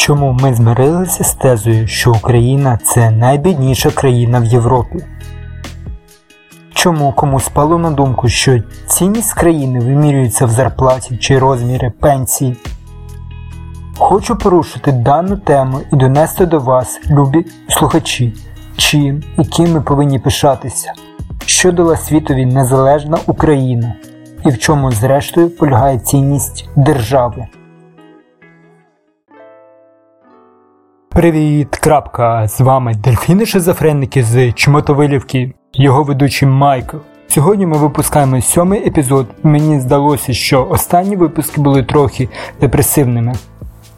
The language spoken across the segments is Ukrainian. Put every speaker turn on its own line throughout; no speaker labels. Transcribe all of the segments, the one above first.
Чому ми змирилися з тезою, що Україна це найбідніша країна в Європі? Чому кому спало на думку, що цінність країни вимірюється в зарплаті чи розміри пенсії? Хочу порушити дану тему і донести до вас, любі слухачі, чим і ким ми повинні пишатися, що дала світові незалежна Україна і в чому, зрештою, полягає цінність держави. Привіт, крапка! З вами дельфіни шизофренники з Чмотовилівки, його ведучий Майкл. Сьогодні ми випускаємо сьомий епізод. Мені здалося, що останні випуски були трохи депресивними.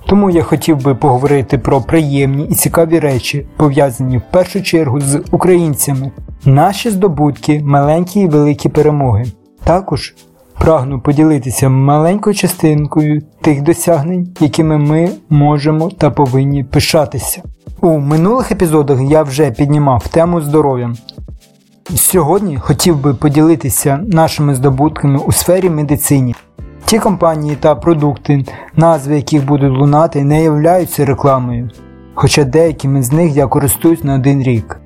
Тому я хотів би поговорити про приємні і цікаві речі, пов'язані в першу чергу з українцями, наші здобутки, маленькі і великі перемоги. Також прагну поділитися маленькою частинкою тих досягнень, якими ми можемо та повинні пишатися. У минулих епізодах я вже піднімав тему здоров'я. Сьогодні хотів би поділитися нашими здобутками у сфері медицині. Ті компанії та продукти, назви яких будуть лунати, не являються рекламою, хоча деякими з них я користуюсь на один рік.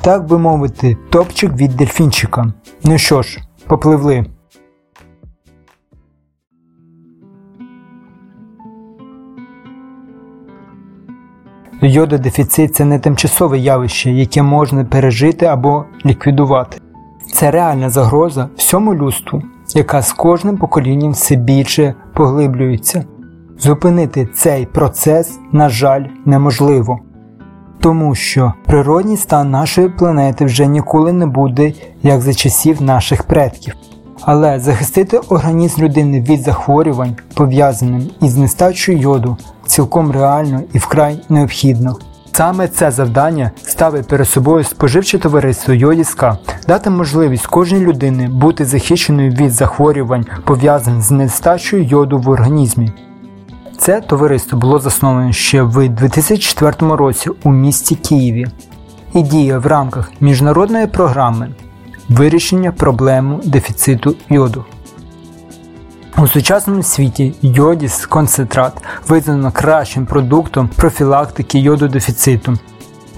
Так би мовити, топчик від дельфінчика. Ну що ж, попливли. Йододефіцит це не тимчасове явище, яке можна пережити або ліквідувати. Це реальна загроза всьому людству, яка з кожним поколінням все більше поглиблюється. Зупинити цей процес, на жаль, неможливо. Тому що природній стан нашої планети вже ніколи не буде як за часів наших предків. Але захистити організм людини від захворювань, пов'язаним із нестачою йоду, цілком реально і вкрай необхідно. Саме це завдання ставить перед собою споживче товариство Йодіска дати можливість кожній людині бути захищеною від захворювань, пов'язаних з нестачою йоду в організмі. Це товариство було засноване ще в 2004 році у місті Києві і діє в рамках міжнародної програми вирішення проблеми дефіциту йоду. У сучасному світі йодіс концентрат визнано кращим продуктом профілактики йододефіциту.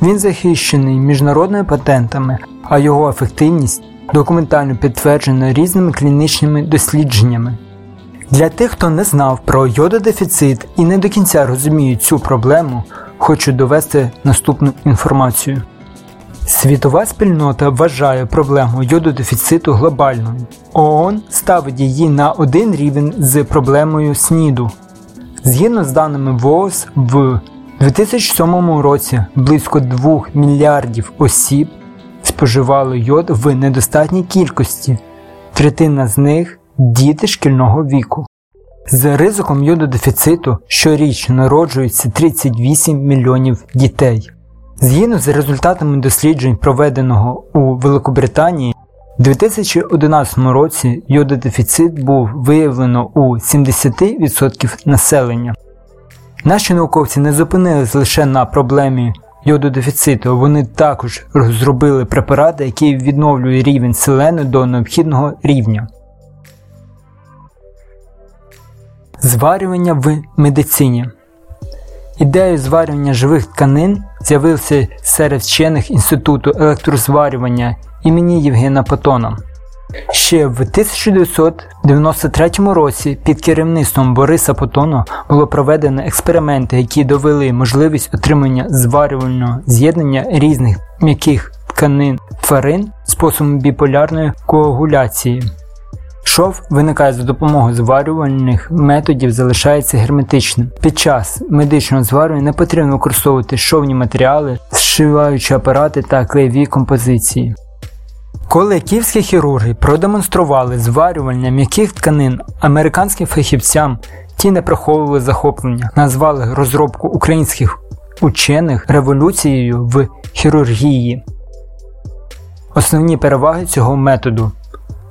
Він захищений міжнародними патентами, а його ефективність документально підтверджена різними клінічними дослідженнями. Для тих, хто не знав про йододефіцит і не до кінця розуміє цю проблему, хочу довести наступну інформацію. Світова спільнота вважає проблему йододефіциту глобальною. ООН ставить її на один рівень з проблемою СНІДу. Згідно з даними ВООЗ, в 2007 році близько 2 мільярдів осіб споживали йод в недостатній кількості, третина з них діти шкільного віку. З ризиком йододефіциту щорічно народжується 38 мільйонів дітей. Згідно з результатами досліджень, проведеного у Великобританії, у 2011 році йододефіцит був виявлено у 70% населення. Наші науковці не зупинились лише на проблемі йододефіциту, вони також розробили препарати, які відновлюють рівень селени до необхідного рівня. Зварювання в медицині Ідея зварювання живих тканин з'явилася серед вчених Інституту електрозварювання імені Євгена Патона. Ще в 1993 році під керівництвом Бориса Потона було проведено експерименти, які довели можливість отримання зварювального з'єднання різних м'яких тканин тварин способом біполярної коагуляції. Шов виникає за допомогою зварювальних методів, залишається герметичним. Під час медичного зварювання не потрібно використовувати шовні матеріали, зшиваючі апарати та клеєві композиції. Коли київські хірурги продемонстрували зварювання м'яких тканин американським фахівцям, ті не приховували захоплення, назвали розробку українських учених революцією в хірургії. Основні переваги цього методу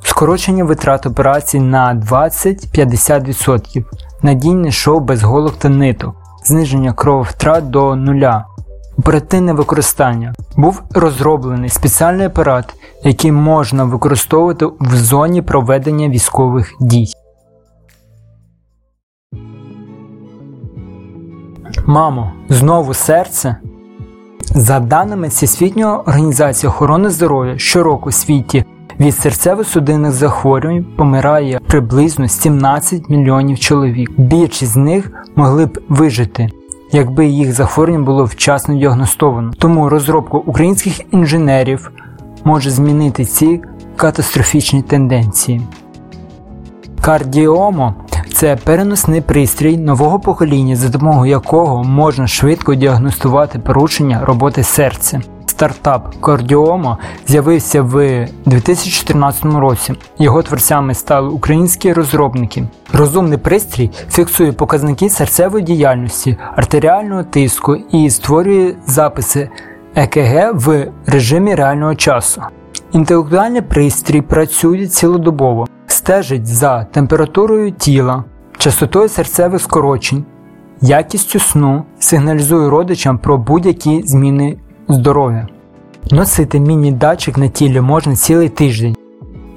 скорочення витрат операцій на 20-50%, надійний шов без голок та ниток, зниження крововтрат до нуля. Оперативне використання був розроблений спеціальний апарат, який можна використовувати в зоні проведення військових дій. Мамо, знову серце. За даними Всесвітньої організації охорони здоров'я, щороку у світі від серцево-судинних захворювань помирає приблизно 17 мільйонів чоловік. Більшість з них могли б вижити, якби їх захворювання було вчасно діагностовано. Тому розробка українських інженерів може змінити ці катастрофічні тенденції. Кардіомо це переносний пристрій нового покоління, за допомогою якого можна швидко діагностувати порушення роботи серця. Стартап Кардіомо з'явився в 2014 році. Його творцями стали українські розробники. Розумний пристрій фіксує показники серцевої діяльності, артеріального тиску і створює записи ЕКГ в режимі реального часу. Інтелектуальний пристрій працює цілодобово, стежить за температурою тіла, частотою серцевих скорочень, якістю сну, сигналізує родичам про будь-які зміни здоров'я. Носити міні-датчик на тілі можна цілий тиждень.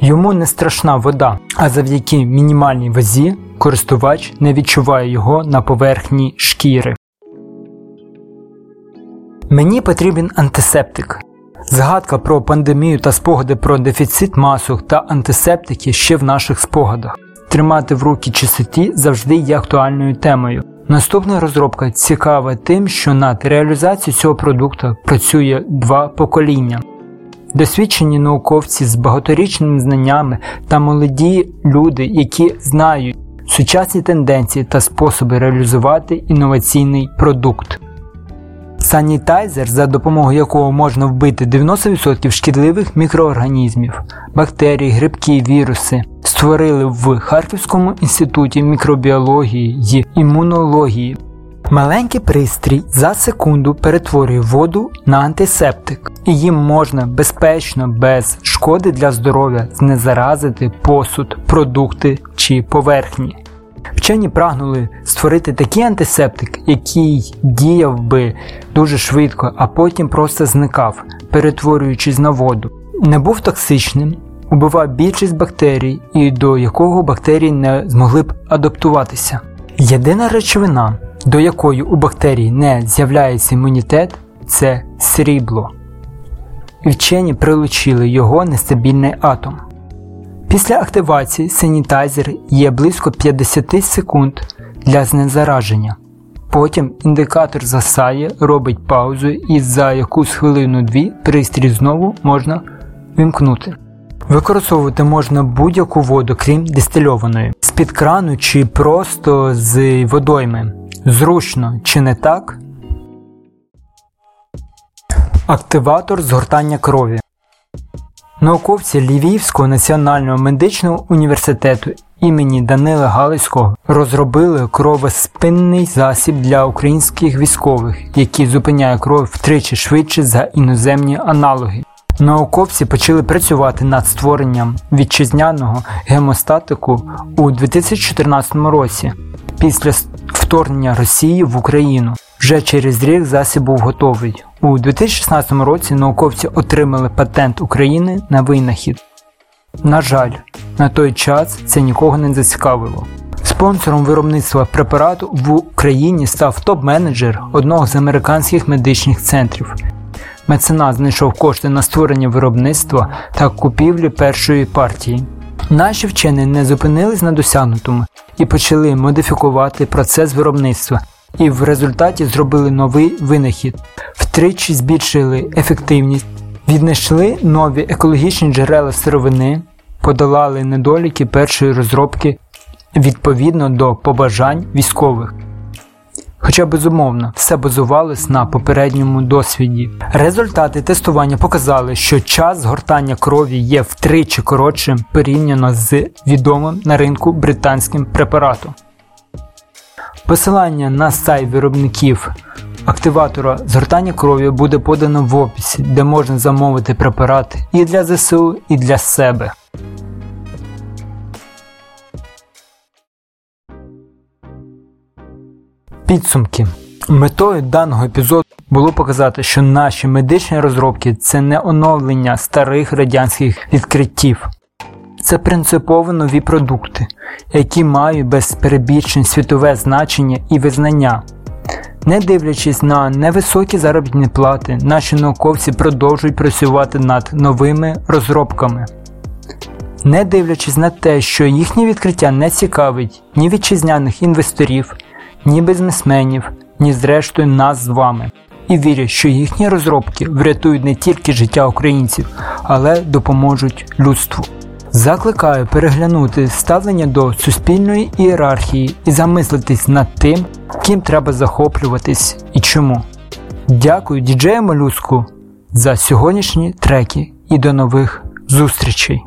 Йому не страшна вода, а завдяки мінімальній вазі користувач не відчуває його на поверхні шкіри. Мені потрібен антисептик. Згадка про пандемію та спогади про дефіцит масок та антисептики ще в наших спогадах. Тримати в руки чистоті завжди є актуальною темою. Наступна розробка цікава тим, що над реалізацією цього продукту працює два покоління. Досвідчені науковці з багаторічними знаннями та молоді люди, які знають сучасні тенденції та способи реалізувати інноваційний продукт. Санітайзер, за допомогою якого можна вбити 90% шкідливих мікроорганізмів, бактерій, грибки, віруси, створили в Харківському інституті мікробіології й імунології. Маленький пристрій за секунду перетворює воду на антисептик, і їм можна безпечно, без шкоди для здоров'я знезаразити посуд, продукти чи поверхні. Вчені прагнули створити такий антисептик, який діяв би дуже швидко, а потім просто зникав, перетворюючись на воду. Не був токсичним, убивав більшість бактерій і до якого бактерії не змогли б адаптуватися. Єдина речовина, до якої у бактерій не з'являється імунітет, це срібло. Вчені прилучили його нестабільний атом. Після активації санітайзер є близько 50 секунд для знезараження. Потім індикатор засає, робить паузу і за якусь хвилину-дві пристрій знову можна вимкнути. Використовувати можна будь-яку воду, крім дистильованої, з-під крану чи просто з водойми. Зручно чи не так? Активатор згортання крові. Науковці Львівського національного медичного університету імені Данила Галицького розробили кровоспинний засіб для українських військових, який зупиняє кров втричі швидше за іноземні аналоги. Науковці почали працювати над створенням вітчизняного гемостатику у 2014 році після вторгнення Росії в Україну. Вже через рік засіб був готовий. У 2016 році науковці отримали патент України на винахід. На жаль, на той час це нікого не зацікавило. Спонсором виробництва препарату в Україні став топ-менеджер одного з американських медичних центрів. Меценат знайшов кошти на створення виробництва та купівлі першої партії. Наші вчені не зупинились на досягнутому і почали модифікувати процес виробництва, і в результаті зробили новий винахід, втричі збільшили ефективність, віднайшли нові екологічні джерела сировини, подолали недоліки першої розробки відповідно до побажань військових. Хоча безумовно все базувалось на попередньому досвіді. Результати тестування показали, що час згортання крові є втричі коротшим порівняно з відомим на ринку британським препаратом. Посилання на сайт виробників активатора згортання крові буде подано в описі, де можна замовити препарат і для ЗСУ, і для себе. Підсумки. Метою даного епізоду було показати, що наші медичні розробки це не оновлення старих радянських відкриттів. Це принципово нові продукти, які мають без перебільшень світове значення і визнання. Не дивлячись на невисокі заробітні плати, наші науковці продовжують працювати над новими розробками. Не дивлячись на те, що їхнє відкриття не цікавить ні вітчизняних інвесторів, ні бізнесменів, ні зрештою нас з вами, і вірять, що їхні розробки врятують не тільки життя українців, але допоможуть людству. Закликаю переглянути ставлення до суспільної ієрархії і замислитись над тим, ким треба захоплюватись і чому. Дякую діджею Молюску за сьогоднішні треки і до нових зустрічей!